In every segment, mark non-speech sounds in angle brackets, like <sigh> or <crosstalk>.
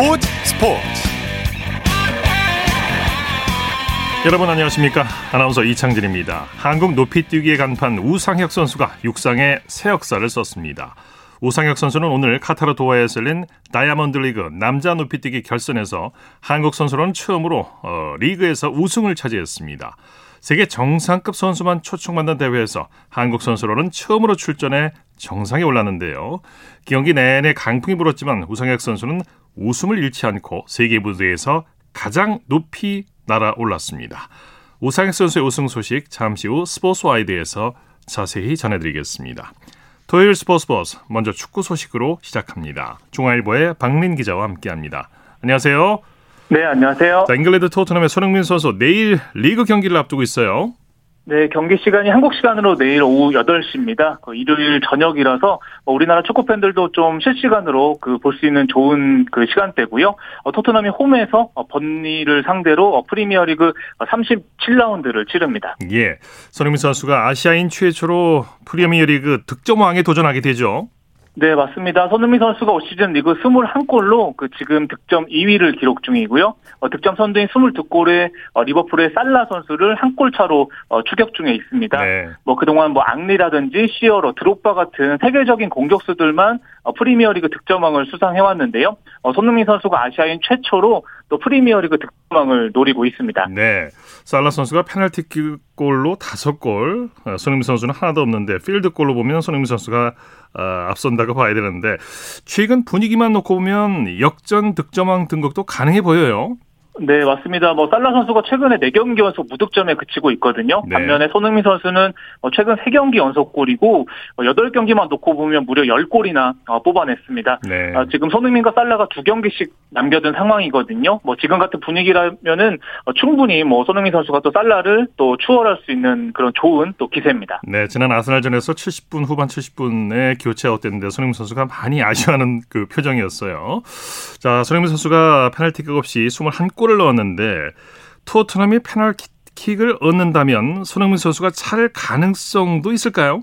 스포츠 스포츠. 여러분 안녕하십니까? 아나운서 이창진입니다. 한국 높이뛰기의 간판 우상혁 선수가 육상의 새 역사를 썼습니다. 우상혁 선수는 오늘 카타르 도하에서 열린 다이아몬드 리그 남자 높이뛰기 결선에서 한국 선수로는 처음으로 어, 리그에서 우승을 차지했습니다. 세계 정상급 선수만 초청받는 대회에서 한국 선수로는 처음으로 출전해 정상에 올랐는데요. 경기 내내 강풍이 불었지만 우상혁 선수는 웃음을 잃지 않고 세계 무대에서 가장 높이 날아올랐습니다. 우상혁 선수의 우승 소식 잠시 후 스포츠 와이드에서 자세히 전해드리겠습니다. 토요일 스포츠 버스 먼저 축구 소식으로 시작합니다. 중앙일보의 박린 기자와 함께합니다. 안녕하세요. 네, 안녕하세요. 자, 잉글랜드 토트넘의 손흥민 선수 내일 리그 경기를 앞두고 있어요. 네, 경기 시간이 한국 시간으로 내일 오후 8시입니다. 그 일요일 저녁이라서 뭐 우리나라 축구 팬들도 좀 실시간으로 그 볼 수 있는 좋은 그 시간대고요. 어, 토트넘이 홈에서 어, 번니를 상대로 어, 프리미어리그 37라운드를 치릅니다. 예. 손흥민 선수가 아시아인 최초로 프리미어리그 득점왕에 도전하게 되죠. 네, 맞습니다. 손흥민 선수가 올 시즌 리그 21골로 그 지금 득점 2위를 기록 중이고요. 어, 득점 선두인 22골에 어, 리버풀의 살라 선수를 한 골 차로 어, 추격 중에 있습니다. 네. 뭐 그동안 뭐 앙리라든지 시어로 드롭바 같은 세계적인 공격수들만 어, 프리미어리그 득점왕을 수상해 왔는데요. 어, 손흥민 선수가 아시아인 최초로 또 프리미어리그 득점왕을 노리고 있습니다. 네. 살라 선수가 페널티골로 5골, 어, 손흥민 선수는 하나도 없는데 필드골로 보면 손흥민 선수가 어, 앞선다고 봐야 되는데 최근 분위기만 놓고 보면 역전 득점왕 등극도 가능해 보여요. 네, 맞습니다. 뭐 살라 선수가 최근에 4경기 연속 무득점에 그치고 있거든요. 네. 반면에 손흥민 선수는 뭐 최근 3경기 연속골이고 8경기만 뭐 놓고 보면 무려 10골이나 어, 뽑아냈습니다. 네. 아, 지금 손흥민과 살라가 2경기씩 남겨둔 상황이거든요. 뭐 지금 같은 분위기라면은 어, 충분히 뭐 손흥민 선수가 또 살라를 또 추월할 수 있는 그런 좋은 또 기세입니다. 네, 지난 아스날전에서 70분 후반 70분에 교체 아웃됐는데 손흥민 선수가 많이 아쉬워하는 그 표정이었어요. 자, 손흥민 선수가 페널티킥 없이 21골 골을 넣었는데 토트넘이 페널티킥을 얻는다면 손흥민 선수가 차를 가능성도 있을까요?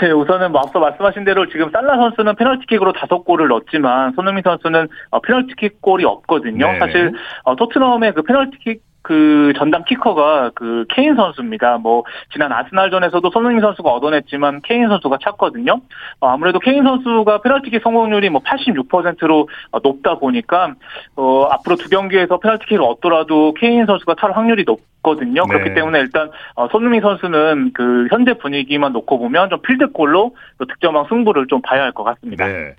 네, 우선은 뭐 앞서 말씀하신 대로 지금 살라 선수는 페널티킥으로 다섯 골을 넣었지만 손흥민 선수는 어, 페널티킥 골이 없거든요. 네. 사실 어, 토트넘의 그 페널티킥 그 전담 키커가 그 케인 선수입니다. 뭐 지난 아스날전에서도 손흥민 선수가 얻어냈지만 케인 선수가 찼거든요. 어, 아무래도 케인 선수가 페널티킥 성공률이 뭐 86%로 어, 높다 보니까 어, 앞으로 두 경기에서 페널티킥을 얻더라도 케인 선수가 찰 확률이 높 거든요. 네. 그렇기 때문에 일단 어, 손흥민 선수는 그 현재 분위기만 놓고 보면 좀 필드골로 득점왕 승부를 좀 봐야 할 것 같습니다. 네.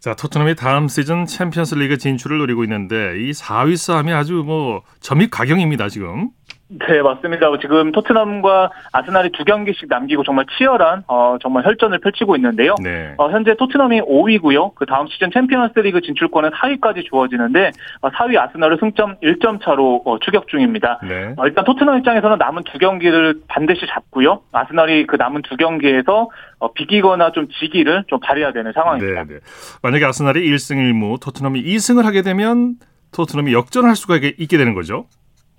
자, 토트넘이 다음 시즌 챔피언스 리그 진출을 노리고 있는데 이 4위 싸움이 아주 뭐 점입 가경입니다, 지금. 네, 맞습니다. 지금 토트넘과 아스날이 두 경기씩 남기고 정말 치열한 어, 정말 혈전을 펼치고 있는데요. 네. 어, 현재 토트넘이 5위고요. 그 다음 시즌 챔피언스리그 진출권은 4위까지 주어지는데 어, 4위 아스날을 승점 1점 차로 어, 추격 중입니다. 네. 어, 일단 토트넘 입장에서는 남은 두 경기를 반드시 잡고요. 아스날이 그 남은 두 경기에서 어, 비기거나 좀 지기를 좀 발휘해야 되는 상황입니다. 네, 네. 만약에 아스날이 1승 1무, 토트넘이 2승을 하게 되면 토트넘이 역전할 수가 있게 되는 거죠.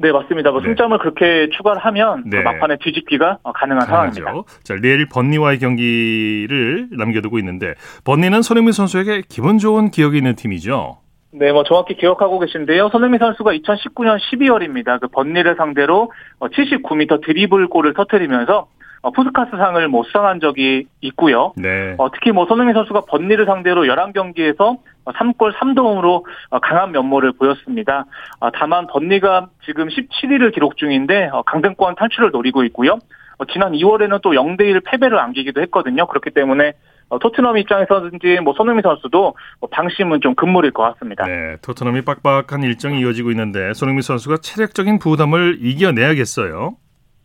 네, 맞습니다. 뭐 네. 승점을 그렇게 추가를 하면 그 네. 그 막판에 뒤집기가 어, 가능한 가능하죠. 상황입니다. 자, 내일 번니와의 경기를 남겨두고 있는데 번니는 손흥민 선수에게 기분 좋은 기억이 있는 팀이죠. 네, 뭐 정확히 기억하고 계신데요. 손흥민 선수가 2019년 12월입니다. 그 번니를 상대로 79m 어, 드리블 골을 터뜨리면서 어, 푸스카스상을 뭐 수상한 적이 있고요. 네. 어, 특히 뭐 손흥민 선수가 번니를 상대로 11경기에서 3골 3도움으로 어, 강한 면모를 보였습니다. 어, 다만 번니가 지금 17위를 기록 중인데 어, 강등권 탈출을 노리고 있고요. 지난 2월에는 또 0대1 패배를 안기기도 했거든요. 그렇기 때문에 토트넘 입장에서든지 뭐 손흥민 선수도 뭐 방심은 좀 금물일 것 같습니다. 네, 토트넘이 빡빡한 일정이 이어지고 있는데 손흥민 선수가 체력적인 부담을 이겨내야겠어요.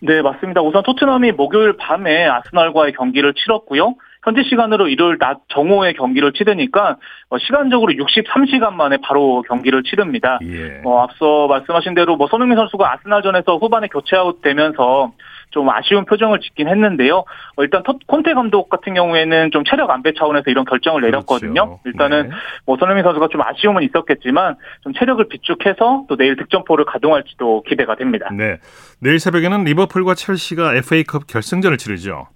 네, 맞습니다. 우선 토트넘이 목요일 밤에 아스널과의 경기를 치렀고요. 현지 시간으로 일요일 낮 정오에 경기를 치르니까 어, 시간적으로 63시간 만에 바로 경기를 치릅니다. 예. 어, 앞서 말씀하신 대로 뭐 손흥민 선수가 아스날전에서 후반에 교체 아웃 되면서 좀 아쉬운 표정을 짓긴 했는데요. 어, 일단 콘테 감독 같은 경우에는 좀 체력 안배 차원에서 이런 결정을 그렇죠. 내렸거든요. 그렇죠. 일단은 네. 뭐 손흥민 선수가 좀 아쉬움은 있었겠지만 좀 체력을 비축해서 또 내일 득점포를 가동할지도 기대가 됩니다. 네. 내일 새벽에는 리버풀과 첼시가 FA컵 결승전을 치르죠.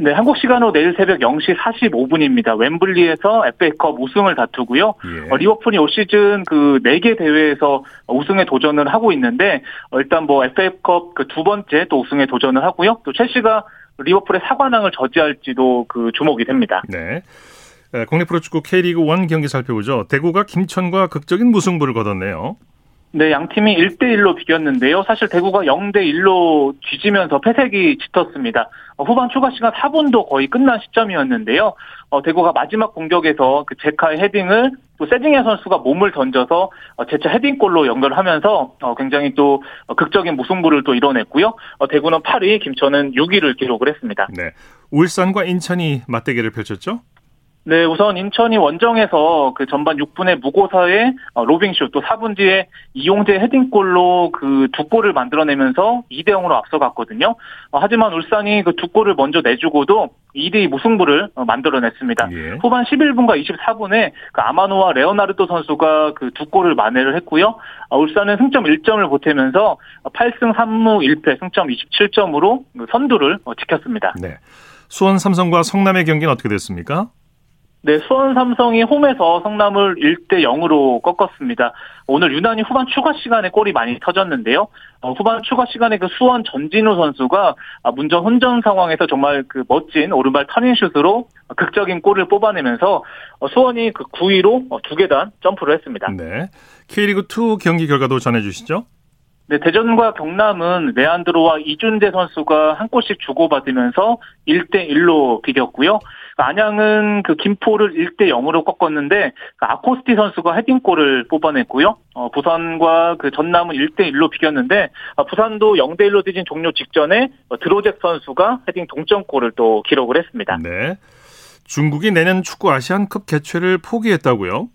네, 한국 시간으로 내일 새벽 0시 45분입니다. 웸블리에서 FA컵 우승을 다투고요. 예. 어, 리버풀이 올 시즌 그 4개 대회에서 우승에 도전을 하고 있는데 어, 일단 뭐 FA컵 그 두 번째 또 우승에 도전을 하고요. 또 첼시가 리버풀의 사관왕을 저지할지도 그 주목이 됩니다. 네. 국내 프로축구 K리그 1 경기 살펴보죠. 대구가 김천과 극적인 무승부를 거뒀네요. 네, 양 팀이 1대1로 비겼는데요. 사실 대구가 0대1로 뒤지면서 패색이 짙었습니다. 어, 후반 추가 시간 4분도 거의 끝난 시점이었는데요. 어, 대구가 마지막 공격에서 그 제카의 헤딩을 또 세징야 선수가 몸을 던져서 어, 제차 헤딩골로 연결하면서 어, 굉장히 또 극적인 무승부를 또 이뤄냈고요. 어, 대구는 8위, 김천은 6위를 기록을 했습니다. 네, 울산과 인천이 맞대결을 펼쳤죠? 네, 우선 인천이 원정에서 그 전반 6분에 무고사의 어, 로빙슛 또 4분 뒤에 이용재 헤딩골로 그 두 골을 만들어내면서 2대 0으로 앞서갔거든요. 어, 하지만 울산이 그 두 골을 먼저 내주고도 2대2 무승부를 어, 만들어냈습니다. 예. 후반 11분과 24분에 그 아마노와 레오나르도 선수가 그 두 골을 만회를 했고요. 울산은 승점 1점을 보태면서 8승 3무 1패 승점 27점으로 그 선두를 지켰습니다. 네. 수원 삼성과 성남의 경기는 어떻게 됐습니까? 네, 수원 삼성이 홈에서 성남을 1대 0으로 꺾었습니다. 오늘 유난히 후반 추가 시간에 골이 많이 터졌는데요. 어, 후반 추가 시간에 그 수원 전진우 선수가 아, 문전 혼전 상황에서 정말 그 멋진 오른발 터닝슛으로 극적인 골을 뽑아내면서 어, 수원이 그 9위로 어, 두 계단 점프를 했습니다. 네. K리그 2 경기 결과도 전해 주시죠. 네, 대전과 경남은 레안드로와 이준재 선수가 한 골씩 주고받으면서 1대 1로 비겼고요. 안양은 그 김포를 1대 0으로 꺾었는데 그 아코스티 선수가 헤딩골을 뽑아냈고요. 어, 부산과 그 전남은 1대 1로 비겼는데 어, 부산도 0대 1로 뒤진 종료 직전에 어, 드로잭 선수가 헤딩 동점골을 또 기록을 했습니다. 네. 중국이 내년 축구 아시안컵 개최를 포기했다고요?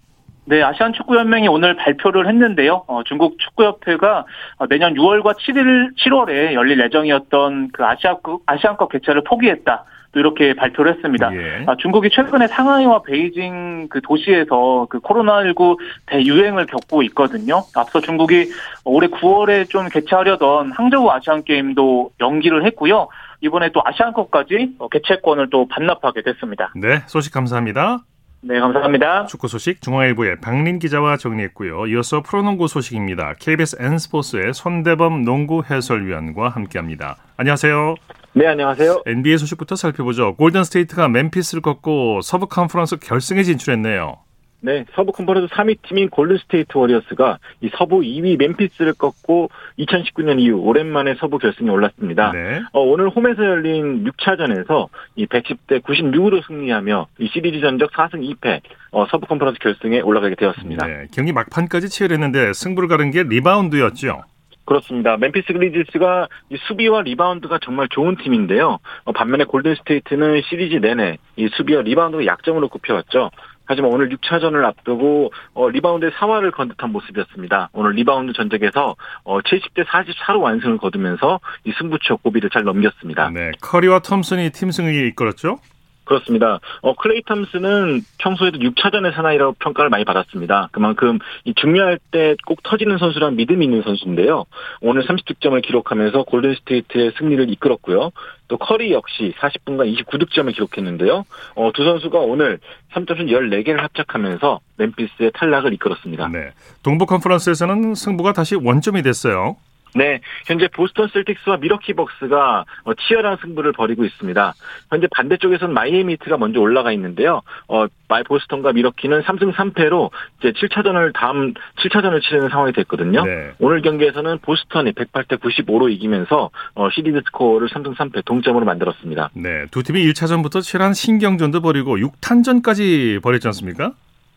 네, 아시안 축구연맹이 오늘 발표를 했는데요. 어, 중국 축구협회가 어, 내년 6월과 7일, 7월에 열릴 예정이었던 그 아시아급, 아시안컵 개최를 포기했다. 또 이렇게 발표를 했습니다. 예. 아, 중국이 최근에 상하이와 베이징 그 도시에서 그 코로나19 대유행을 겪고 있거든요. 앞서 중국이 올해 9월에 좀 개최하려던 항저우 아시안 게임도 연기를 했고요. 이번에 또 아시안컵까지 개최권을 또 반납하게 됐습니다. 네, 소식 감사합니다. 네, 감사합니다. 축구 소식 중앙일보의 박린 기자와 정리했고요. 이어서 프로농구 소식입니다. KBS N스포츠의 손대범 농구 해설위원과 함께합니다. 안녕하세요. 네, 안녕하세요. NBA 소식부터 살펴보죠. 골든 스테이트가 멤피스를 꺾고 서부 컨퍼런스 결승에 진출했네요. 네, 서부 컨퍼런스 3위 팀인 골든 스테이트 워리어스가 이 서부 2위 멤피스를 꺾고 2019년 이후 오랜만에 서부 결승에 올랐습니다. 네. 어, 오늘 홈에서 열린 6차전에서 이 110대 96으로 승리하며 이 시리즈 전적 4승 2패 어, 서부 컨퍼런스 결승에 올라가게 되었습니다. 네, 경기 막판까지 치열했는데 승부를 가른 게 리바운드였죠. 그렇습니다. 멤피스 그리즐리스가 수비와 리바운드가 정말 좋은 팀인데요. 어, 반면에 골든 스테이트는 시리즈 내내 이 수비와 리바운드가 약점으로 꼽혀왔죠. 하지만 오늘 6차전을 앞두고 어, 리바운드에 사활을 건 듯한 모습이었습니다. 오늘 리바운드 전적에서 어, 70대 44로 완승을 거두면서 이 승부처 고비를 잘 넘겼습니다. 네, 커리와 톰슨이 팀 승을 이끌었죠? 그렇습니다. 어, 클레이 탐슨은 평소에도 6차전의 사나이라고 평가를 많이 받았습니다. 그만큼 이 중요할 때 꼭 터지는 선수란 믿음이 있는 선수인데요. 오늘 30득점을 기록하면서 골든스테이트의 승리를 이끌었고요. 또 커리 역시 40분간 29득점을 기록했는데요. 어, 두 선수가 오늘 3점슛 14개를 합작하면서 멤피스의 탈락을 이끌었습니다. 네. 동부 컨퍼런스에서는 승부가 다시 원점이 됐어요. 네, 현재 보스턴 셀틱스와 밀워키 벅스가 어, 치열한 승부를 벌이고 있습니다. 현재 반대쪽에서는 마이애미 히트가 먼저 올라가 있는데요. 어, 마이 보스턴과 밀워키는 3승 3패로 이제 7차전을 다음 7차전을 치르는 상황이 됐거든요. 네. 오늘 경기에서는 보스턴이 108대 95로 이기면서 어, 시리즈 스코어를 3승 3패 동점으로 만들었습니다. 네, 두 팀이 1차전부터 치열한 신경전도 벌이고 6탄전까지 벌였지 않습니까?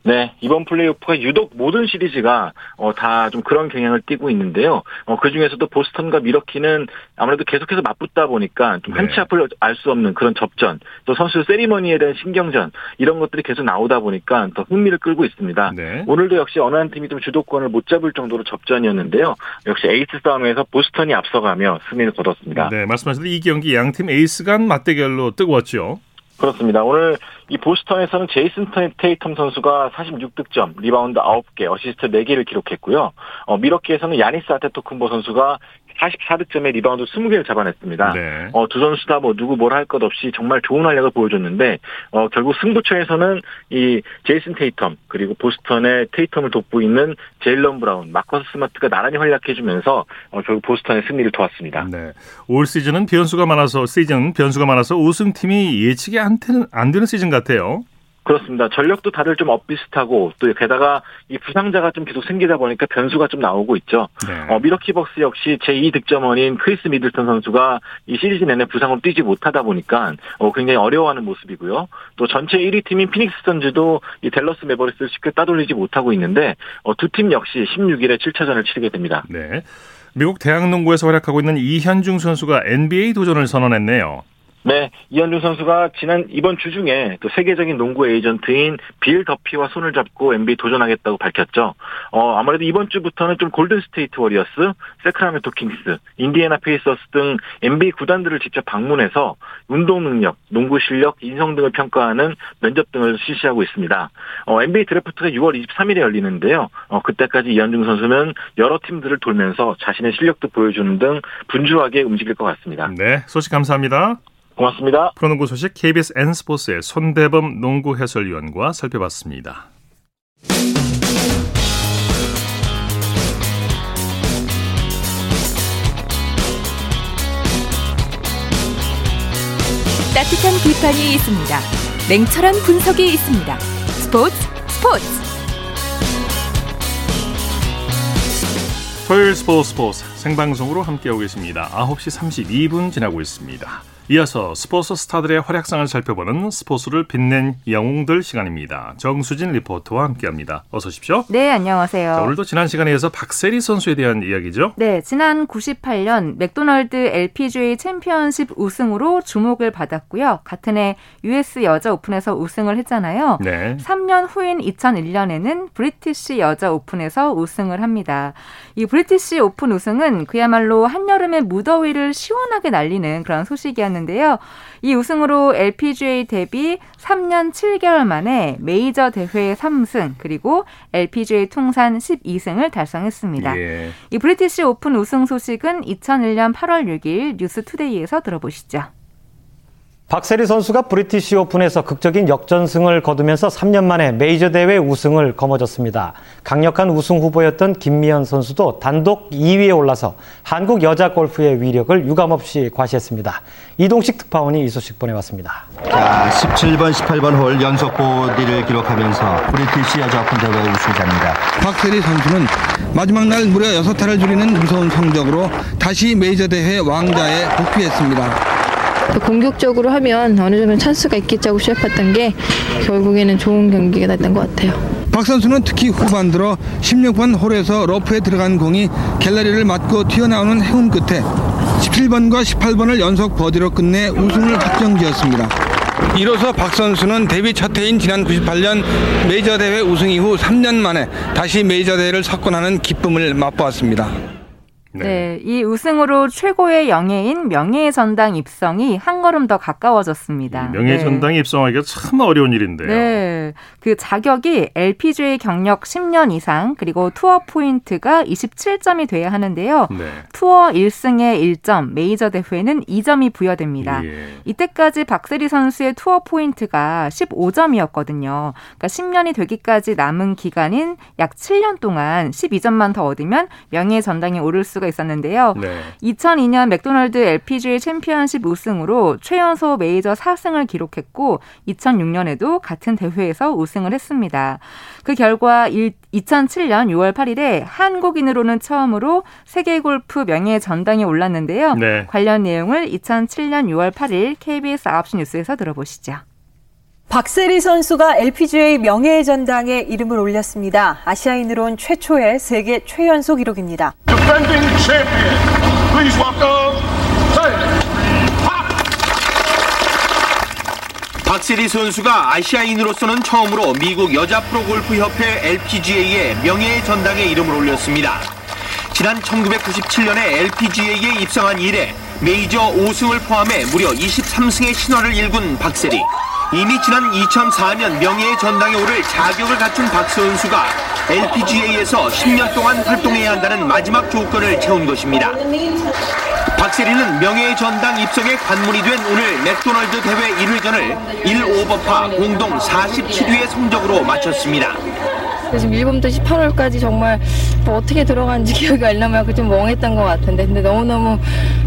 네, 이번 플레이오프가 유독 모든 시리즈가 어, 다 좀 그런 경향을 띠고 있는데요. 어, 그 중에서도 보스턴과 미러키는 아무래도 계속해서 맞붙다 보니까 좀 한치 네. 앞을 알 수 없는 그런 접전, 또 선수 세리머니에 대한 신경전 이런 것들이 계속 나오다 보니까 더 흥미를 끌고 있습니다. 네. 오늘도 역시 어느 한 팀이 좀 주도권을 못 잡을 정도로 접전이었는데요. 역시 에이스 싸움에서 보스턴이 앞서가며 승리를 거뒀습니다. 네, 말씀하신 이 경기 양팀 에이스 간 맞대결로 뜨거웠죠. 그렇습니다. 오늘 이 보스턴에서는 제이슨 테이텀 선수가 46득점, 리바운드 9개, 어시스트 4개를 기록했고요. 어, 밀워키에서는 야니스 아데토쿤보 선수가 44득점에 리바운드 20개를 잡아냈습니다. 네. 어, 두 선수 다 뭐 누구 뭘 할 것 없이 정말 좋은 활약을 보여줬는데 어, 결국 승부처에서는 이 제이슨 테이텀 그리고 보스턴의 테이텀을 돕고 있는 제일런 브라운, 마커스 스마트가 나란히 활약해주면서 어, 결국 보스턴의 승리를 도왔습니다. 네. 올 시즌은 변수가 많아서 시즌 변수가 많아서 우승팀이 예측이 안 되는, 안 되는 시즌 같아요. 그렇습니다. 전력도 다들 좀 엇비슷하고 또 게다가 이 부상자가 좀 계속 생기다 보니까 변수가 좀 나오고 있죠. 네. 어, 밀워키 벅스 역시 제2 득점원인 크리스 미들턴 선수가 이 시리즈 내내 부상으로 뛰지 못하다 보니까 어, 굉장히 어려워하는 모습이고요. 또 전체 1위 팀인 피닉스 선즈도 이 댈러스 매버릭스를 쉽게 따돌리지 못하고 있는데 어, 두 팀 역시 16일에 7차전을 치르게 됩니다. 네. 미국 대학농구에서 활약하고 있는 이현중 선수가 NBA 도전을 선언했네요. 네, 이현중 선수가 지난 이번 주 중에 또 세계적인 농구 에이전트인 빌 더피와 손을 잡고 NBA 도전하겠다고 밝혔죠. 어, 아무래도 이번 주부터는 좀 골든 스테이트 워리어스, 새크라멘토 킹스, 인디애나 페이서스 등 NBA 구단들을 직접 방문해서 운동 능력, 농구 실력, 인성 등을 평가하는 면접 등을 실시하고 있습니다. 어, NBA 드래프트가 6월 23일에 열리는데요. 어, 그때까지 이현중 선수는 여러 팀들을 돌면서 자신의 실력도 보여주는 등 분주하게 움직일 것 같습니다. 네, 소식 감사합니다. 고맙습니다. 프로농구 소식 KBS N스포츠의 손대범 농구 해설위원과 살펴봤습니다. 따뜻한 비판이 있습니다. 냉철한 분석이 있습니다. 스포츠 스포츠 토요일 스포츠 스포츠 생방송으로 함께하고 계십니다. 9시 32분 지나고 있습니다. 이어서 스포츠 스타들의 활약상을 살펴보는 스포츠를 빛낸 영웅들 시간입니다. 정수진 리포터와 함께합니다. 어서 오십시오. 네, 안녕하세요. 자, 오늘도 지난 시간에 이어서 박세리 선수에 대한 이야기죠. 네, 지난 98년 맥도날드 LPGA 챔피언십 우승으로 주목을 받았고요. 같은 해 US 여자 오픈에서 우승을 했잖아요. 네. 3년 후인 2001년에는 브리티시 여자 오픈에서 우승을 합니다. 이 브리티시 오픈 우승은 그야말로 한여름의 무더위를 시원하게 날리는 그런 소식이었는데 있었는데요. 이 우승으로 LPGA 데뷔 3년 7개월 만에 메이저 대회 3승 그리고 LPGA 통산 12승을 달성했습니다. 예. 이 브리티시 오픈 우승 소식은 2001년 8월 6일 뉴스투데이에서 들어보시죠. 박세리 선수가 브리티시 오픈에서 극적인 역전승을 거두면서 3년 만에 메이저 대회 우승을 거머쥐었습니다. 강력한 우승 후보였던 김미현 선수도 단독 2위에 올라서 한국 여자 골프의 위력을 유감없이 과시했습니다. 이동식 특파원이 이 소식 보내왔습니다. 자, 17번, 18번 홀 연속 버디를 기록하면서 브리티시 여자 오픈 대회 우승자입니다. 박세리 선수는 마지막 날 무려 6타를 줄이는 무서운 성적으로 다시 메이저 대회 왕자에 복귀했습니다. 공격적으로 하면 어느 정도 찬스가 있겠자고 시작했던 게 결국에는 좋은 경기가 됐던 것 같아요. 박 선수는 특히 후반 들어 16번 홀에서 러프에 들어간 공이 갤러리를 맞고 튀어나오는 해운 끝에 17번과 18번을 연속 버디로 끝내 우승을 확정지었습니다. 이로써 박 선수는 데뷔 첫 해인 지난 98년 메이저 대회 우승 이후 3년 만에 다시 메이저 대회를 석권하는 기쁨을 맛보았습니다. 네. 네. 이 우승으로 최고의 영예인 명예의 전당 입성이 한 걸음 더 가까워졌습니다. 명예의 네. 전당에 입성하기가 참 어려운 일인데요. 네. 그 자격이 LPGA 경력 10년 이상 그리고 투어 포인트가 27점이 돼야 하는데요. 네. 투어 1승에 1점, 메이저 대회는 2점이 부여됩니다. 예. 이때까지 박세리 선수의 투어 포인트가 15점이었거든요. 그러니까 10년이 되기까지 남은 기간인 약 7년 동안 12점만 더 얻으면 명예의 전당에 오를 수가 수가 있었는데요. 네. 2002년 맥도날드 LPGA 챔피언십 우승으로 최연소 메이저 4승을 기록했고 2006년에도 같은 대회에서 우승을 했습니다. 그 결과 2007년 6월 8일에 한국인으로는 처음으로 세계 골프 명예 전당에 올랐는데요. 네. 관련 내용을 2007년 6월 8일 KBS 9시 뉴스에서 들어보시죠. 박세리 선수가 LPGA 명예의 전당에 이름을 올렸습니다. 아시아인으론 최초의 세계 최연소 기록입니다. 박세리 선수가 아시아인으로서는 처음으로 미국 여자 프로골프 협회 LPGA의 명예의 전당에 이름을 올렸습니다. 지난 1997년에 LPGA에 입성한 이래 메이저 5승을 포함해 무려 23승의 신화를 일군 박세리. 이미 지난 2004년 명예의 전당에 오를 자격을 갖춘 박 선수가 LPGA에서 10년 동안 활동해야 한다는 마지막 조건을 채운 것입니다. 박세리는 명예의 전당 입성에 관문이 된 오늘 맥도널드 대회 1회전을 1오버파 공동 47위의 성적으로 마쳤습니다. 지금 1번부터 18월까지 정말 뭐 어떻게 들어간지 <laughs> 기억이 안 나면 좀 멍했던 것 같은데 근데 너무너무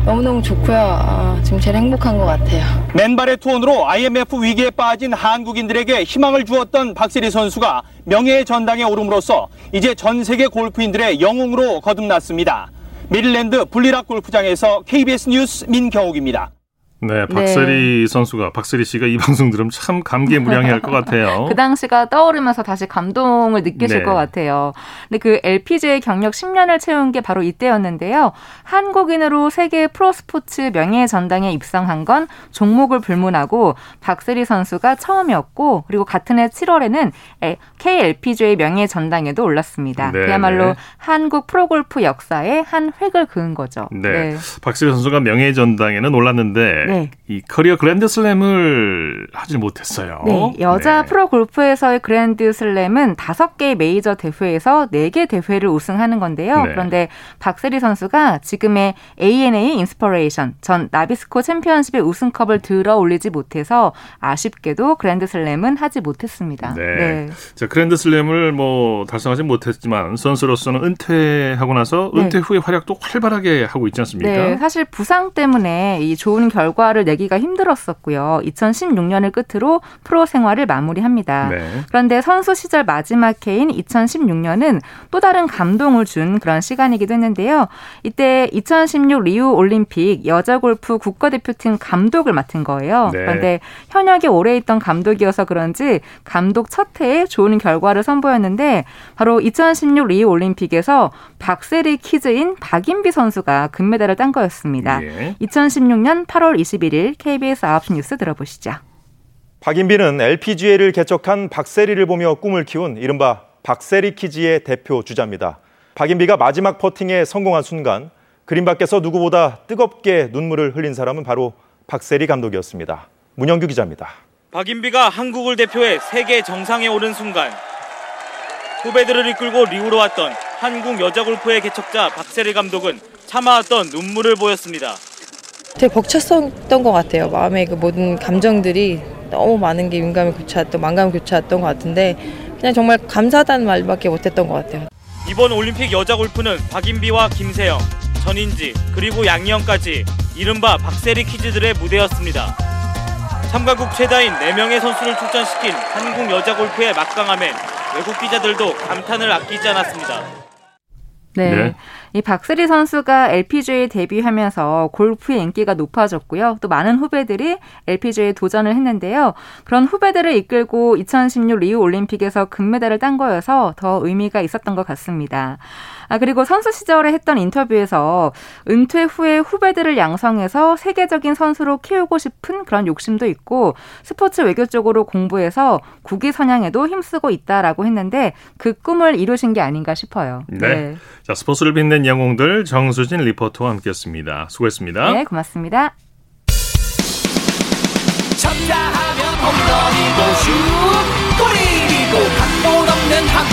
너무너무 좋고요. 아, 지금 제일 행복한 것 같아요. 맨발의 투혼으로 IMF 위기에 빠진 한국인들에게 희망을 주었던 박세리 선수가 명예의 전당에 오름으로써 이제 전 세계 골프인들의 영웅으로 거듭났습니다. 메릴랜드 불록 골프장에서 KBS 뉴스 민경욱입니다. 네, 박세리 네. 선수가 박세리 씨가 이 <laughs> 방송 들으면 참 감개무량해할 것 같아요. 그 당시가 떠오르면서 다시 감동을 느끼실 네. 것 같아요. 근데 그 LPGA 경력 10년을 채운 게 바로 이때였는데요. 한국인으로 세계 프로스포츠 명예 전당에 입성한 건 종목을 불문하고 박세리 선수가 처음이었고 그리고 같은 해 7월에는 KLPGA 명예 전당에도 올랐습니다. 네. 그야말로 네. 한국 프로골프 역사에 한 획을 그은 거죠. 네. 네. 박세리 선수가 명예 전당에는 올랐는데 네. 이 커리어 그랜드슬램을 하지 못했어요. 네, 여자 네. 프로 골프에서의 그랜드슬램은 다섯 개의 메이저 대회에서 네 개 대회를 우승하는 건데요. 네. 그런데 박세리 선수가 지금의 ANA 인스퍼레이션 전 나비스코 챔피언십의 우승컵을 들어 올리지 못해서 아쉽게도 그랜드슬램은 하지 못했습니다. 네. 네. 자, 그랜드슬램을 뭐 달성하지 못했지만 선수로서는 은퇴하고 나서 네. 은퇴 후에 활약도 활발하게 하고 있지 않습니까? 네, 사실 부상 때문에 이 좋은 결과 결과를 내기가 힘들었었고요. 2016년을 끝으로 프로 생활을 마무리합니다. 네. 그런데 선수 시절 마지막 해인 2016년은 또 다른 감동을 준 그런 시간이기도 했는데요. 이때 2016 리우 올림픽 여자 골프 국가대표팀 감독을 맡은 거예요. 네. 그런데 현역에 오래 있던 감독이어서 그런지 감독 첫 해에 좋은 결과를 선보였는데 바로 2016 리우 올림픽에서 박세리 키즈인 박인비 선수가 금메달을 딴 거였습니다. 예. 2016년 8월 21일 KBS 9시 뉴스 들어보시죠. 박인비는 LPGA를 개척한 박세리를 보며 꿈을 키운 이른바 박세리 키즈의 대표 주자입니다. 박인비가 마지막 퍼팅에 성공한 순간 그림 밖에서 누구보다 뜨겁게 눈물을 흘린 사람은 바로 박세리 감독이었습니다. 문영규 기자입니다. 박인비가 한국을 대표해 세계 정상에 오른 순간 후배들을 이끌고 리우로 왔던 한국 여자 골프의 개척자 박세리 감독은 참아왔던 눈물을 보였습니다. 되게 벅찼었던 것 같아요. 마음의 그 모든 감정들이 너무 많은 게 민감이 교차했던, 만감이 교차했던 것 같은데 그냥 정말 감사하다는 말밖에 못했던 것 같아요. 이번 올림픽 여자 골프는 박인비와 김세영, 전인지 그리고 양희영까지 이른바 박세리 키즈들의 무대였습니다. 참가국 최다인 4명의 선수를 출전시킨 한국 여자 골프의 막강함에 외국 기자들도 감탄을 아끼지 않았습니다. 네. 네. 이 박세리 선수가 LPGA 데뷔하면서 골프의 인기가 높아졌고요. 또 많은 후배들이 LPGA에 도전을 했는데요. 그런 후배들을 이끌고 2016 리우 올림픽에서 금메달을 딴 거여서 더 의미가 있었던 것 같습니다. 아, 그리고 선수 시절에 했던 인터뷰에서 은퇴 후에 후배들을 양성해서 세계적인 선수로 키우고 싶은 그런 욕심도 있고 스포츠 외교 쪽으로 공부해서 국위 선양에도 힘쓰고 있다라고 했는데 그 꿈을 이루신 게 아닌가 싶어요. 네. 네. 자, 스포츠를 빛낸 영웅들 정수진 리포터와 함께했습니다. 수고했습니다. 네, 고맙습니다. 쳤다 하면 홈런이고 슛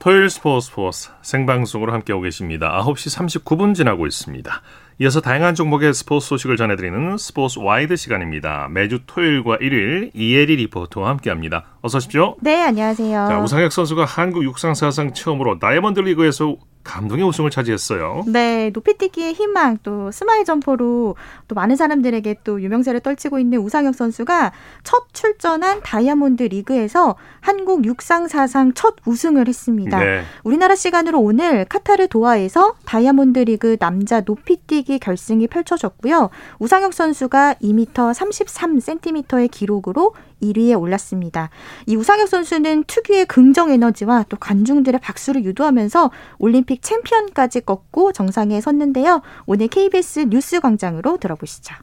토요일 스포츠 스포츠 생방송으로 함께하고 계십니다. 9시 39분 지나고 있습니다. 이어서 다양한 종목의 스포츠 소식을 전해드리는 스포츠 와이드 시간입니다. 매주 토요일과 일요일 이혜리 리포터와 함께합니다. 어서 오십시오. 네, 안녕하세요. 자, 우상혁 선수가 한국 육상 사상 처음으로 다이아몬드 리그에서 감동의 우승을 차지했어요. 네, 높이뛰기의 희망 또 스마일 점퍼로 또 많은 사람들에게 또 유명세를 떨치고 있는 우상혁 선수가 첫 출전한 다이아몬드 리그에서 한국 육상 사상 첫 우승을 했습니다. 네. 우리나라 시간으로 오늘 카타르 도하에서 다이아몬드 리그 남자 높이뛰기 결승이 펼쳐졌고요. 우상혁 선수가 2m 33cm의 기록으로 1위에 올랐습니다. 이 우상혁 선수는 특유의 긍정 에너지와 또 관중들의 박수를 유도하면서 올림픽 챔피언까지 꺾고 정상에 섰는데요. 오늘 KBS 뉴스 광장으로 들어보시죠.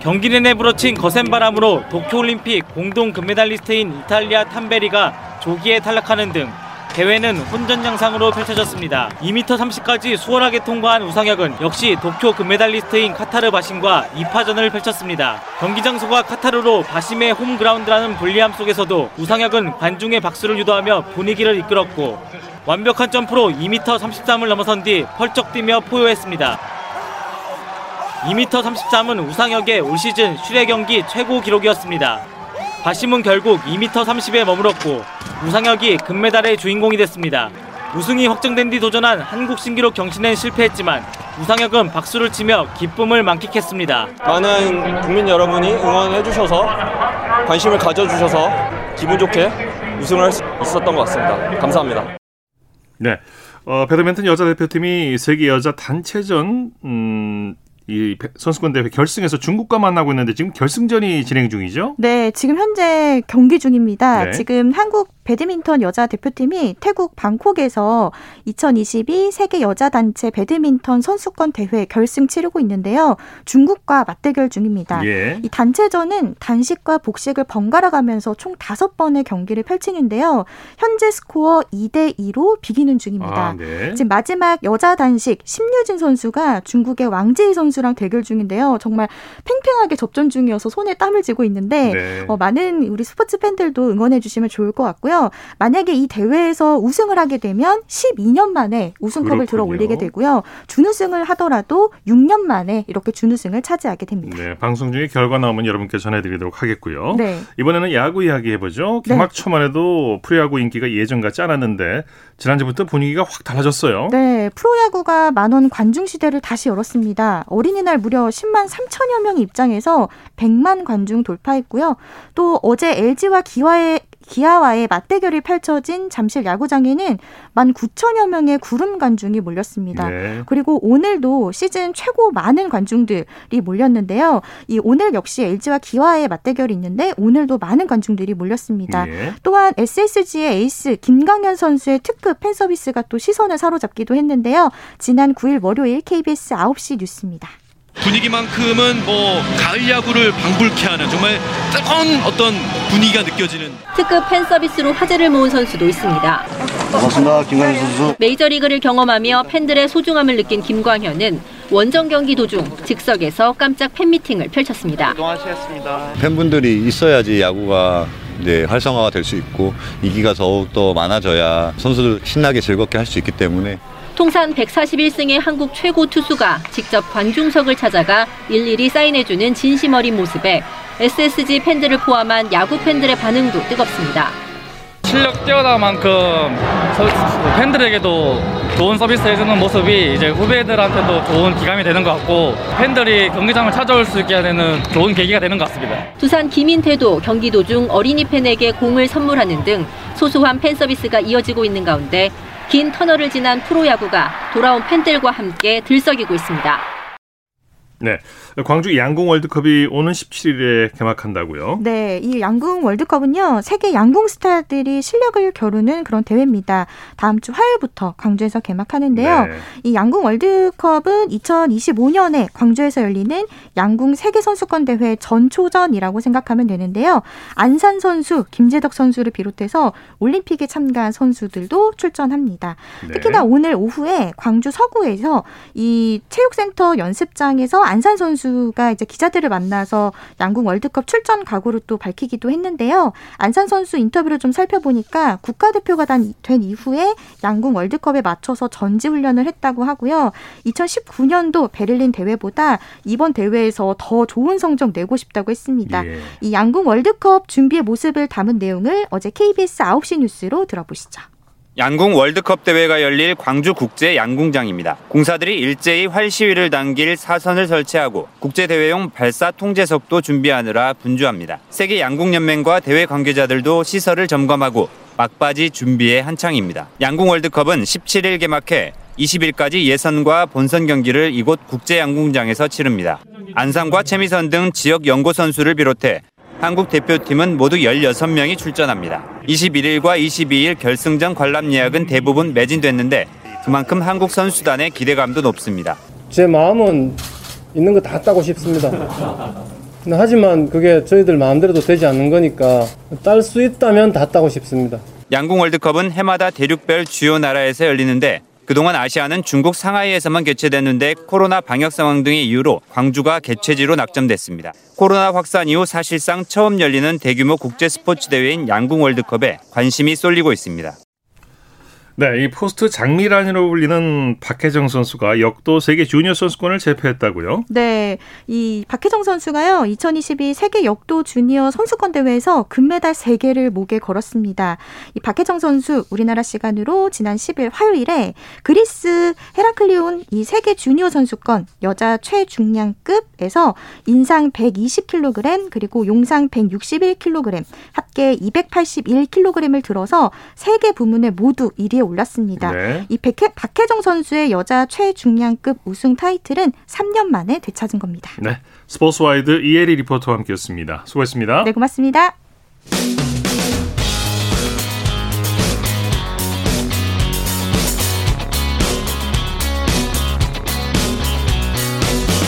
경기 내내 불어친 거센 바람으로 도쿄올림픽 공동 금메달리스트인 이탈리아 탐베리가 조기에 탈락하는 등 대회는 혼전장상으로 펼쳐졌습니다. 2m 30까지 수월하게 통과한 우상혁은 역시 도쿄 금메달리스트인 카타르 바심과 2파전을 펼쳤습니다. 경기 장소가 카타르로 바심의 홈그라운드라는 불리함 속에서도 우상혁은 관중의 박수를 유도하며 분위기를 이끌었고 완벽한 점프로 2m 33을 넘어선 뒤 펄쩍 뛰며 포효했습니다. 2m 33은 우상혁의 올 시즌 슈레 경기 최고 기록이었습니다. 바심은 결국 2m 30에 머물었고 우상혁이 금메달의 주인공이 됐습니다. 우승이 확정된 뒤 도전한 한국 신기록 경신엔 실패했지만 우상혁은 박수를 치며 기쁨을 만끽했습니다. 많은 국민 여러분이 응원해 주셔서 관심을 가져주셔서 기분 좋게 우승을 할 수 있었던 것 같습니다. 감사합니다. 네. 어, 배드민턴 여자 대표팀이 세계 여자 단체전 음, 이 선수권 대회 결승에서 중국과 만나고 있는데 지금 결승전이 진행 중이죠? 네, 지금 현재 경기 중입니다. 네. 지금 한국 배드민턴 여자 대표팀이 태국 방콕에서 2022 세계 여자 단체 배드민턴 선수권 대회 결승 치르고 있는데요. 중국과 맞대결 중입니다. 예. 이 단체전은 단식과 복식을 번갈아 가면서 총 다섯 번의 경기를 펼치는데요. 현재 스코어 2대 2로 비기는 중입니다. 아, 네. 지금 마지막 여자 단식 심유진 선수가 중국의 왕지희 선수랑 대결 중인데요. 정말 팽팽하게 접전 중이어서 손에 땀을 쥐고 있는데 네. 어, 많은 우리 스포츠 팬들도 응원해 주시면 좋을 것 같고요. 있는데요. 만약에 이 대회에서 우승을 하게 되면 12년 만에 우승컵을 들어 올리게 되고요. 준우승을 하더라도 6년 만에 이렇게 준우승을 차지하게 됩니다. 네, 방송 중에 결과 나오면 여러분께 전해드리도록 하겠고요. 네. 이번에는 야구 이야기 해보죠. 개막 네. 초만 해도 프로야구 인기가 예전 같지 않았는데 지난주부터 분위기가 확 달라졌어요. 네, 프로야구가 만원 관중 시대를 다시 열었습니다. 어린이날 무려 10만 3천여 명이 입장해서 100만 관중 돌파했고요. 또 어제 LG와 기와의 기아와의 맞대결이 펼쳐진 잠실 야구장에는 1만 9천여 명의 구름 관중이 몰렸습니다. 네. 그리고 오늘도 시즌 최고 많은 관중들이 몰렸는데요. 이 오늘 역시 LG와 기아의 맞대결이 있는데 오늘도 많은 관중들이 몰렸습니다. 네. 또한 SSG의 에이스 김강현 선수의 특급 팬 서비스가 또 시선을 사로잡기도 했는데요. 지난 9일 월요일 KBS 9시 뉴스입니다. 분위기만큼은 뭐 가을 야구를 방불케 하는 정말 뜨거운 어떤 분위기가 느껴지는 특급 팬 서비스로 화제를 모은 선수도 있습니다. 반갑습니다. 김광현 선수. 메이저리그를 경험하며 팬들의 소중함을 느낀 김광현은 원정 경기 도중 즉석에서 깜짝 팬미팅을 펼쳤습니다. 동안하셨습니다. 팬분들이 있어야지 야구가 네, 활성화가 될 수 있고 이기가 더욱 더 많아져야 선수들 신나게 즐겁게 할 수 있기 때문에 통산 141승의 한국 최고 투수가 직접 관중석을 찾아가 일일이 사인해주는 진심 어린 모습에 SSG 팬들을 포함한 야구 팬들의 반응도 뜨겁습니다. 실력 뛰어난 만큼 팬들에게도 좋은 서비스 해주는 모습이 이제 후배들한테도 좋은 기감이 되는 것 같고 팬들이 경기장을 찾아올 수 있게 되는 좋은 계기가 되는 것 같습니다. 두산 김인태도 경기 도중 어린이 팬에게 공을 선물하는 등 소소한 팬 서비스가 이어지고 있는 가운데 긴 터널을 지난 프로야구가 돌아온 팬들과 함께 들썩이고 있습니다. 네. 광주 양궁 월드컵이 오는 17일에 개막한다고요? 네. 이 양궁 월드컵은요. 세계 양궁 스타들이 실력을 겨루는 그런 대회입니다. 다음 주 화요일부터 광주에서 개막하는데요. 네. 이 양궁 월드컵은 2025년에 광주에서 열리는 양궁 세계 선수권 대회 전초전이라고 생각하면 되는데요. 안산 선수, 김재덕 선수를 비롯해서 올림픽에 참가한 선수들도 출전합니다. 네. 특히나 오늘 오후에 광주 서구에서 이 체육센터 연습장에서 안산 선수가 이제 기자들을 만나서 양궁 월드컵 출전 각오를 또 밝히기도 했는데요. 안산 선수 인터뷰를 좀 살펴보니까 국가대표가 된 이후에 양궁 월드컵에 맞춰서 전지 훈련을 했다고 하고요. 2019년도 베를린 대회보다 이번 대회에서 더 좋은 성적 내고 싶다고 했습니다. 예. 이 양궁 월드컵 준비의 모습을 담은 내용을 어제 KBS 9시 뉴스로 들어보시죠. 양궁 월드컵 대회가 열릴 광주 국제 양궁장입니다. 공사들이 일제히 활 시위를 당길 사선을 설치하고 국제 대회용 발사 통제석도 준비하느라 분주합니다. 세계 양궁 연맹과 대회 관계자들도 시설을 점검하고 막바지 준비에 한창입니다. 양궁 월드컵은 17일 개막해 20일까지 예선과 본선 경기를 이곳 국제 양궁장에서 치릅니다. 안상과 최미선 등 지역 연고 선수를 비롯해 한국 대표팀은 모두 16명이 출전합니다. 21일과 22일 결승전 관람 예약은 대부분 매진됐는데 그만큼 한국 선수단의 기대감도 높습니다. 제 마음은 있는 거 다 따고 싶습니다. 하지만 그게 저희들 마음대로도 되지 않는 거니까 딸 수 있다면 다 따고 싶습니다. 양궁 월드컵은 해마다 대륙별 주요 나라에서 열리는데 그동안 아시아는 중국 상하이에서만 개최됐는데 코로나 방역 상황 등의 이유로 광주가 개최지로 낙점됐습니다. 코로나 확산 이후 사실상 처음 열리는 대규모 국제 스포츠 대회인 양궁 월드컵에 관심이 쏠리고 있습니다. 네, 이 포스트 장미란이로 불리는 박혜정 선수가 역도 세계 주니어 선수권을 제패했다고요? 네, 이 박혜정 선수가요 2022 세계 역도 주니어 선수권 대회에서 금메달 3 개를 목에 걸었습니다. 이 박혜정 선수 우리나라 시간으로 지난 10일 화요일에 그리스 헤라클리온 이 세계 주니어 선수권 여자 최중량급에서 인상 120kg 그리고 용상 161kg 합계 281kg을 들어서 세 개 부문에 모두 1위에 올랐습니다. 네. 이 백해, 박혜정 선수의 여자 최중량급 우승 타이틀은 3년 만에 되찾은 겁니다. 네, 스포츠와이드 이혜리 리포터와 함께했습니다. 수고했습니다. 네, 고맙습니다.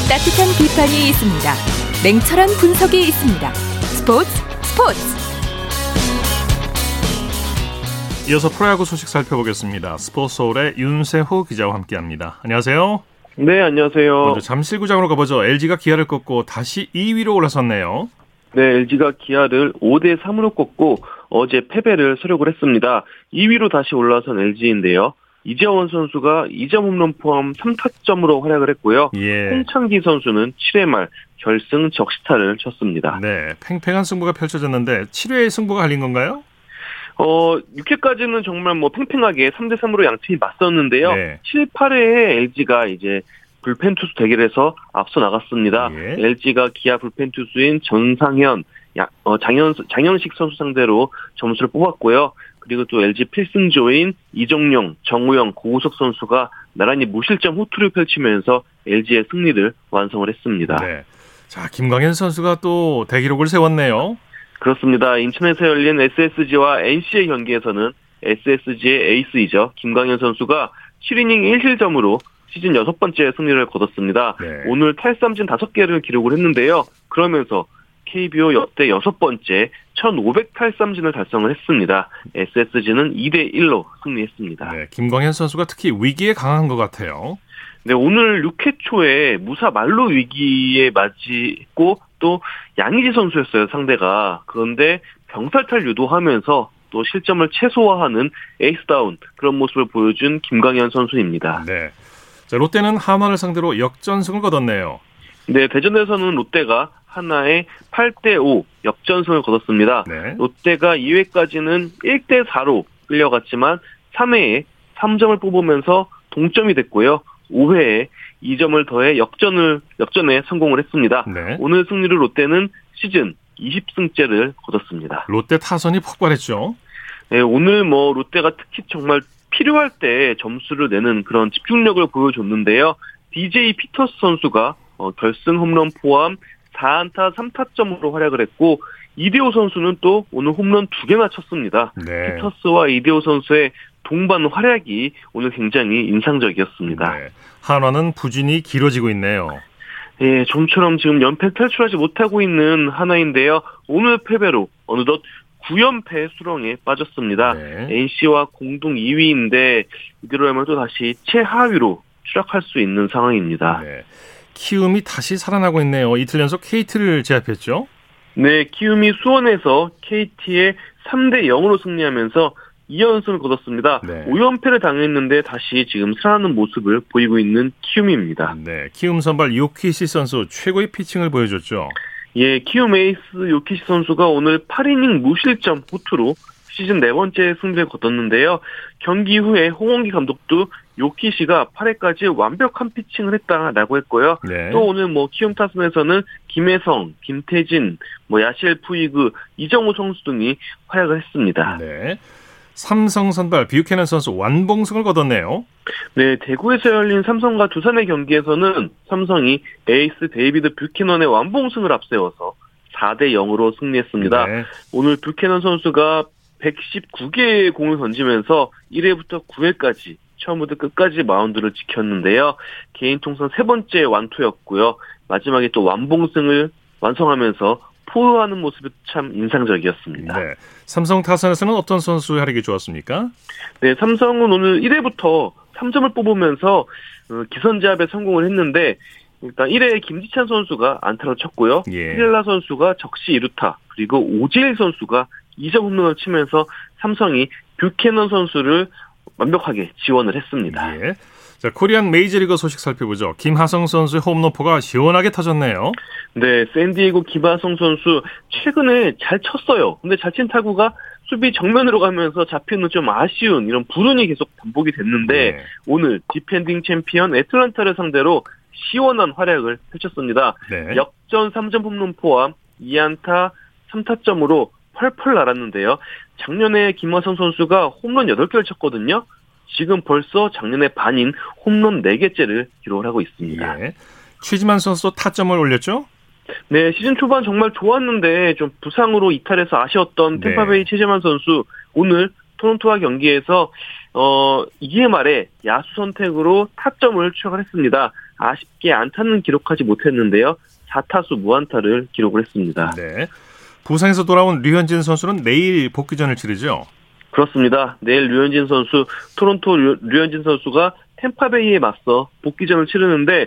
따뜻한 비판이 있습니다. 냉철한 분석이 있습니다. 스포츠 스포츠 이어서 프로야구 소식 살펴보겠습니다. 스포츠서울의 윤세호 기자와 함께합니다. 안녕하세요. 네, 안녕하세요. 먼저 잠실구장으로 가보죠. LG가 기아를 꺾고 다시 2위로 올라섰네요. 네, LG가 기아를 5대 3으로 꺾고 어제 패배를 설욕을 했습니다. 2위로 다시 올라선 LG인데요. 이재원 선수가 2점 홈런 포함 3타점으로 활약을 했고요. 예. 홍창기 선수는 7회 말 결승 적시타를 쳤습니다. 네, 팽팽한 승부가 펼쳐졌는데 7회의 승부가 갈린 건가요? 어, 6회까지는 정말 뭐 팽팽하게 3대 3으로 양팀이 맞섰는데요. 네. 7, 8회에 LG가 이제 불펜 투수 대결에서 앞서 나갔습니다. 예. LG가 기아 불펜 투수인 전상현, 어, 장현, 장현식 선수 상대로 점수를 뽑았고요. 그리고 또 LG 필승조인 이종용, 정우영, 고우석 선수가 나란히 무실점 호투를 펼치면서 LG의 승리를 완성을 했습니다. 네. 자, 김광현 선수가 또 대기록을 세웠네요. 그렇습니다. 인천에서 열린 SSG와 NC의 경기에서는 SSG의 에이스이죠. 김광현 선수가 7이닝 1실점으로 시즌 여섯 번째 승리를 거뒀습니다. 네. 오늘 탈삼진 5개를 기록을 했는데요. 그러면서 KBO 역대 여섯 번째 1,500 탈삼진을 달성을 했습니다. SSG는 2대 1로 승리했습니다. 네, 김광현 선수가 특히 위기에 강한 것 같아요. 네, 오늘 6회 초에 무사 말로 위기에 맞이했고 또 양의지 선수였어요, 상대가. 그런데 병살탈 유도하면서 또 실점을 최소화하는 에이스다운 그런 모습을 보여준 김광현 선수입니다. 네. 자, 롯데는 하나를 상대로 역전승을 거뒀네요. 네, 대전에서는 롯데가 하나의 8대 5 역전승을 거뒀습니다. 네. 롯데가 2회까지는 1대 4로 끌려갔지만 3회에 3점을 뽑으면서 동점이 됐고요. 5회에 2점을 더해 역전을 역전에 성공을 했습니다. 네. 오늘 승리로 롯데는 시즌 20승째를 거뒀습니다. 롯데 타선이 폭발했죠. 네, 오늘 뭐 롯데가 특히 정말 필요할 때 점수를 내는 그런 집중력을 보여줬는데요. DJ 피터스 선수가 어, 결승 홈런 포함 4안타 3타점으로 활약을 했고 이대호 선수는 또 오늘 홈런 두 개나 쳤습니다. 네. 피터스와 이대호 선수의 동반 활약이 오늘 굉장히 인상적이었습니다. 네. 한화는 부진이 길어지고 있네요. 예, 좀처럼 지금 연패 탈출하지 못하고 있는 하나인데요. 오늘 패배로 어느덧 9연패 수렁에 빠졌습니다. 네. NC와 공동 2위인데 이대로 하면 또 다시 최하위로 추락할 수 있는 상황입니다. 네. 키움이 다시 살아나고 있네요. 이틀 연속 KT를 제압했죠? 네, 키움이 수원에서 KT에 3대 0으로 승리하면서 2연승을 거뒀습니다. 네. 5연패를 당했는데 다시 지금 살아나는 모습을 보이고 있는 키움입니다. 네, 키움 선발 요키시 선수 최고의 피칭을 보여줬죠. 예, 키움 에이스 요키시 선수가 오늘 8이닝 무실점 호투로 시즌 네 번째 승리를 거뒀는데요. 경기 후에 홍원기 감독도 요키시가 8회까지 완벽한 피칭을 했다라고 했고요. 네. 또 오늘 뭐 키움 타선에서는 김혜성, 김태진, 뭐 야시엘 푸이그, 이정후 선수 등이 활약을 했습니다. 네. 삼성 선발 뷰캐넌 선수 완봉승을 거뒀네요. 네, 대구에서 열린 삼성과 두산의 경기에서는 삼성이 에이스 데이비드 뷰캐넌의 완봉승을 앞세워서 4대 0으로 승리했습니다. 네. 오늘 뷰캐넌 선수가 119개의 공을 던지면서 1회부터 9회까지 처음부터 끝까지 마운드를 지켰는데요. 개인 통산 세 번째 완투였고요. 마지막에 또 완봉승을 완성하면서 포효하는 모습이 참 인상적이었습니다. 네. 삼성 타선에서는 어떤 선수의 활약이 좋았습니까? 네, 삼성은 오늘 1회부터 3점을 뽑으면서 어, 기선제압에 성공을 했는데 일단 1회에 김지찬 선수가 안타를 쳤고요. 예. 히렐라 선수가 적시 2루타 그리고 오재일 선수가 2점 홈런을 치면서 삼성이 뷰캐넌 선수를 완벽하게 지원을 했습니다. 예. 자, 코리안 메이저리그 소식 살펴보죠. 김하성 선수의 홈런포가 시원하게 터졌네요. 네, 샌디에고 김하성 선수 최근에 잘 쳤어요. 근데 잘 친 타구가 수비 정면으로 가면서 잡히는 좀 아쉬운 이런 불운이 계속 반복이 됐는데 네. 오늘 디펜딩 챔피언 애틀란타를 상대로 시원한 활약을 펼쳤습니다. 네. 역전 3점 홈런 포함 2안타 3타점으로 펄펄 날았는데요. 작년에 김하성 선수가 홈런 8개를 쳤거든요. 지금 벌써 작년에 반인 홈런 4개째를 기록을 하고 있습니다. 예. 최지만 선수 타점을 올렸죠? 네, 시즌 초반 정말 좋았는데 좀 부상으로 이탈해서 아쉬웠던 네. 탬파베이 최지만 선수 오늘 토론토와 경기에서 어 이기의 말에 야수 선택으로 타점을 추격을 했습니다. 아쉽게 안타는 기록하지 못했는데요. 4타수 무안타를 기록을 했습니다. 네. 부상에서 돌아온 류현진 선수는 내일 복귀전을 치르죠. 그렇습니다. 내일 류현진 선수, 토론토 류, 류현진 선수가 템파베이에 맞서 복귀전을 치르는데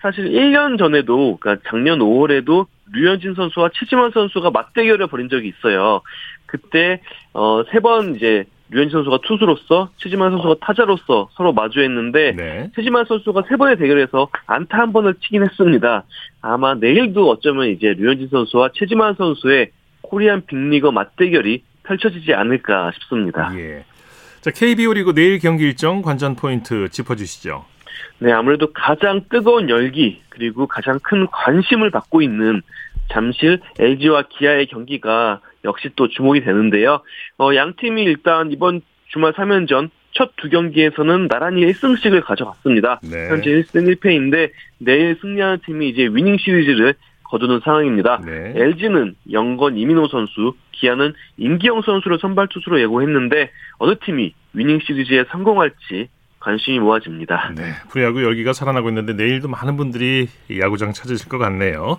사실 1년 전에도 그러니까 작년 5월에도 류현진 선수와 최지만 선수가 맞대결을 벌인 적이 있어요. 그때 어 세 번 이제 류현진 선수가 투수로서 최지만 선수가 타자로서 서로 마주했는데 네. 최지만 선수가 세 번의 대결에서 안타 한 번을 치긴 했습니다. 아마 내일도 어쩌면 이제 류현진 선수와 최지만 선수의 코리안 빅리거 맞대결이 펼쳐지지 않을까 싶습니다. 예. 자, KBO 리그 내일 경기 일정 관전 포인트 짚어주시죠. 네, 아무래도 가장 뜨거운 열기 그리고 가장 큰 관심을 받고 있는 잠실 LG와 기아의 경기가 역시 또 주목이 되는데요. 어, 양 팀이 일단 이번 주말 3연전 첫 두 경기에서는 나란히 1승씩을 가져갔습니다. 네. 현재 1승 1패인데 내일 승리하는 팀이 이제 위닝 시리즈를 거두는 상황입니다. 네. LG는 영건 이민호 선수, 기아는 임기영 선수를 선발 투수로 예고했는데 어느 팀이 위닝 시리즈에 성공할지 관심이 모아집니다. 네, 프로야구 열기가 살아나고 있는데 내일도 많은 분들이 야구장 찾으실 것 같네요.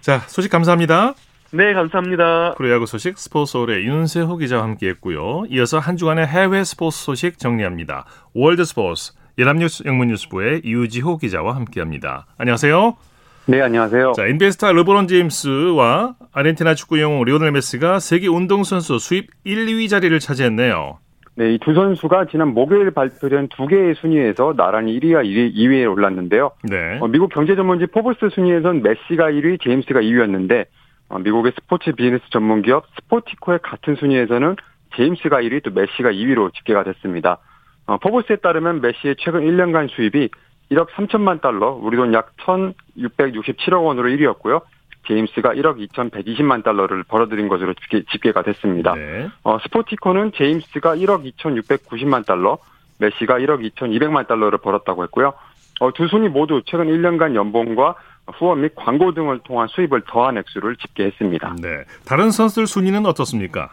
자, 소식 감사합니다. 네, 감사합니다. 프로야구 소식 스포츠서울의 윤세호 기자와 함께했고요. 이어서 한 주간의 해외 스포츠 소식 정리합니다. 월드 스포츠 연합뉴스 영문뉴스부의 유지호 기자와 함께합니다. 안녕하세요. 네, 안녕하세요. 자, NBA 스타 르브론 제임스와 아르헨티나 축구 영웅 리오넬 메시가 세계 운동선수 수입 1, 2위 자리를 차지했네요. 네, 이 두 선수가 지난 목요일 발표된 두 개의 순위에서 나란히 1위와 2위, 2위 에 올랐는데요. 네. 어, 미국 경제 전문지 포브스 순위에선 메시가 1위, 제임스가 2위였는데 어, 미국의 스포츠 비즈니스 전문 기업 스포티코의 같은 순위에서는 제임스가 1위, 또 메시가 2위로 집계가 됐습니다. 어, 포브스에 따르면 메시의 최근 1년간 수입이 1억 3천만 달러, 우리 돈 약 1,667억 원으로 1위였고요. 제임스가 1억 2,120만 달러를 벌어들인 것으로 집계, 가 됐습니다. 네. 어, 스포티코는 제임스가 1억 2,690만 달러, 메시가 1억 2,200만 달러를 벌었다고 했고요. 어, 두 순위 모두 최근 1년간 연봉과 후원 및 광고 등을 통한 수입을 더한 액수를 집계했습니다. 네. 다른 선수들 순위는 어떻습니까?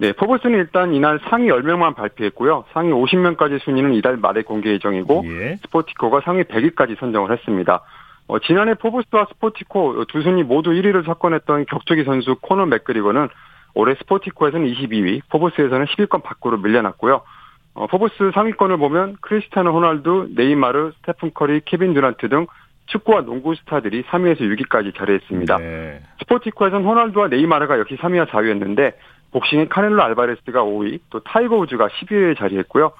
네, 포브스는 일단 이날 상위 10명만 발표했고요. 상위 50명까지 순위는 이달 말에 공개 예정이고 예. 스포티코가 상위 100위까지 선정을 했습니다. 어, 지난해 포브스와 스포티코 두 순위 모두 1위를 석권했던 격투기 선수 코너 맥그리거는 올해 스포티코에서는 22위, 포브스에서는 10위권 밖으로 밀려났고요. 어, 포브스 상위권을 보면 크리스티아노 호날두, 네이마르, 스테픈 커리, 케빈 듀란트 등 축구와 농구 스타들이 3위에서 6위까지 자리했습니다. 네. 스포티코에서는 호날두와 네이마르가 역시 3위와 4위였는데 복싱의 카넬로 알바레스가 5위, 또 타이거 우즈가 12위에 자리했고요.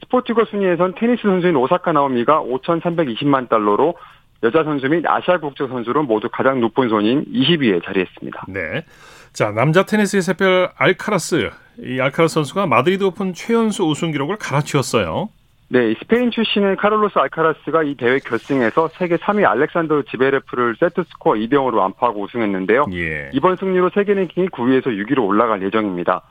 스포티코 순위에선 테니스 선수인 오사카 나오미가 5,320만 달러로 여자 선수 및 아시아 국적 선수로 모두 가장 높은 순위인 20위에 자리했습니다. 네. 자, 남자 테니스의 샛별 알카라스. 이 알카라스 선수가 마드리드 오픈 최연소 우승 기록을 갈아치웠어요. 네, 스페인 출신의 카를로스 알카라스가 이 대회 결승에서 세계 3위 알렉산더 즈베레프를 세트 스코어 2대 0으로 완파하고 우승했는데요. 예. 이번 승리로 세계 랭킹이 9위에서 6위로 올라갈 예정입니다.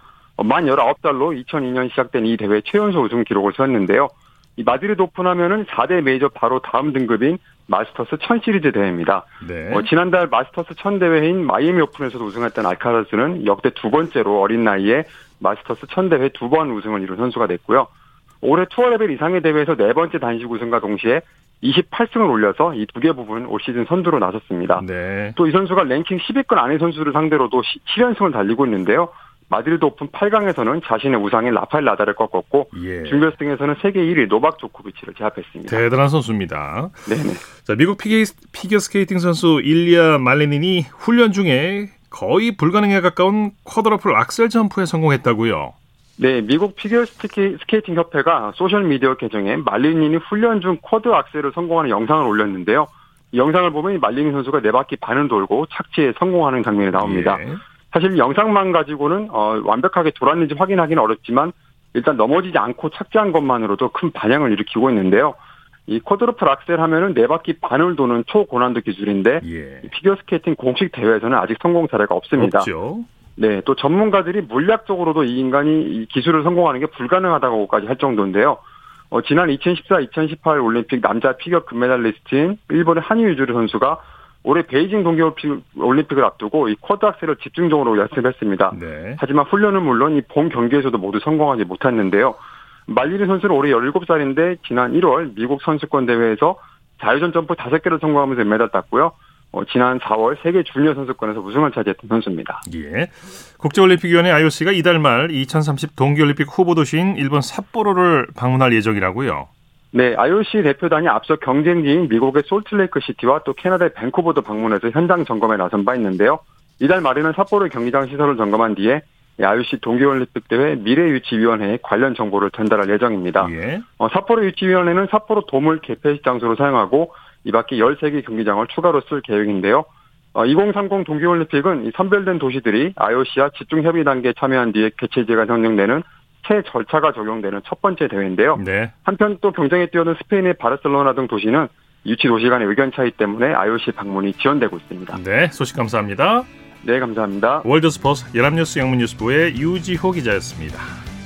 만 19살로 2002년 시작된 이 대회 최연소 우승 기록을 세웠는데요. 이 마드리드 오픈하면은 4대 메이저 바로 다음 등급인 마스터스 1000 시리즈 대회입니다. 네. 어, 지난달 마스터스 1000 대회인 마이애미 오픈에서도 우승했던 알카라스는 역대 두 번째로 어린 나이에 마스터스 1000 대회 두 번 우승을 이룬 선수가 됐고요. 올해 투어 레벨 이상의 대회에서 네 번째 단식 우승과 동시에 28승을 올려서 이 두 개 부문 올 시즌 선두로 나섰습니다. 네. 또 이 선수가 랭킹 10위권 안의 선수를 상대로도 7연승을 달리고 있는데요. 마드리드 오픈 8강에서는 자신의 우상인 라파엘 나달을 꺾었고 예. 준결승에서는 세계 1위 노박 조코비치를 제압했습니다. 대단한 선수입니다. 네네. 자, 미국 피겨, 피겨 스케이팅 선수 일리아 말리닌이 훈련 중에 거의 불가능에 가까운 쿼드러플 악셀 점프에 성공했다고요. 네, 미국 피겨 스케이팅 협회가 소셜 미디어 계정에 말리닌이 훈련 중 쿼드 악셀을 성공하는 영상을 올렸는데요. 이 영상을 보면 말리닌 선수가 네 바퀴 반을 돌고 착지에 성공하는 장면이 나옵니다. 예. 사실 영상만 가지고는 어, 완벽하게 돌았는지 확인하기는 어렵지만 일단 넘어지지 않고 착지한 것만으로도 큰 반향을 일으키고 있는데요. 이 quadruple axel 하면은 네 바퀴 반을 도는 초고난도 기술인데 예. 피겨 스케이팅 공식 대회에서는 아직 성공 사례가 없습니다. 없죠. 네, 또 전문가들이 물리학적으로도 이 인간이 이 기술을 성공하는 게 불가능하다고까지 할 정도인데요. 어, 지난 2014, 2018 올림픽 남자 피겨 금메달리스트인 일본의 하뉴 유즈루 선수가 올해 베이징 동계 올림픽을 앞두고 이 quad axel을 집중적으로 연습했습니다. 네. 하지만 훈련은 물론 이 본 경기에서도 모두 성공하지 못했는데요. 말리리 선수는 올해 17살인데 지난 1월 미국 선수권 대회에서 자유전 점프 5개를 성공하면서 메달 땄고요. 어, 지난 4월 세계 주니어 선수권에서 우승을 차지했던 선수입니다. 예. 국제올림픽위원회 IOC가 이달 말 2030 동계올림픽 후보 도시인 일본 삿포로를 방문할 예정이라고요. 네, IOC 대표단이 앞서 경쟁지인 미국의 솔트레이크 시티와 또 캐나다의 밴쿠버도 방문해서 현장 점검에 나선 바 있는데요. 이달 말에는 삿포로 경기장 시설을 점검한 뒤에 IOC 동계올림픽 대회 미래유치위원회에 관련 정보를 전달할 예정입니다. 예. 어, 삿포로 유치위원회는 삿포로 도물 개폐식 장소로 사용하고 이 밖에 13개 경기장을 추가로 쓸 계획인데요. 어, 2030 동계올림픽은 선별된 도시들이 IOC와 집중협의 단계에 참여한 뒤에 개최지가 선정되는 새 절차가 적용되는 첫 번째 대회인데요. 네. 한편 또 경쟁에 뛰어든 스페인의 바르셀로나 등 도시는 유치 도시 간의 의견 차이 때문에 IOC 방문이 지연되고 있습니다. 네, 소식 감사합니다. 네, 감사합니다. 월드스포츠 연합뉴스 영문뉴스부의 유지호 기자였습니다.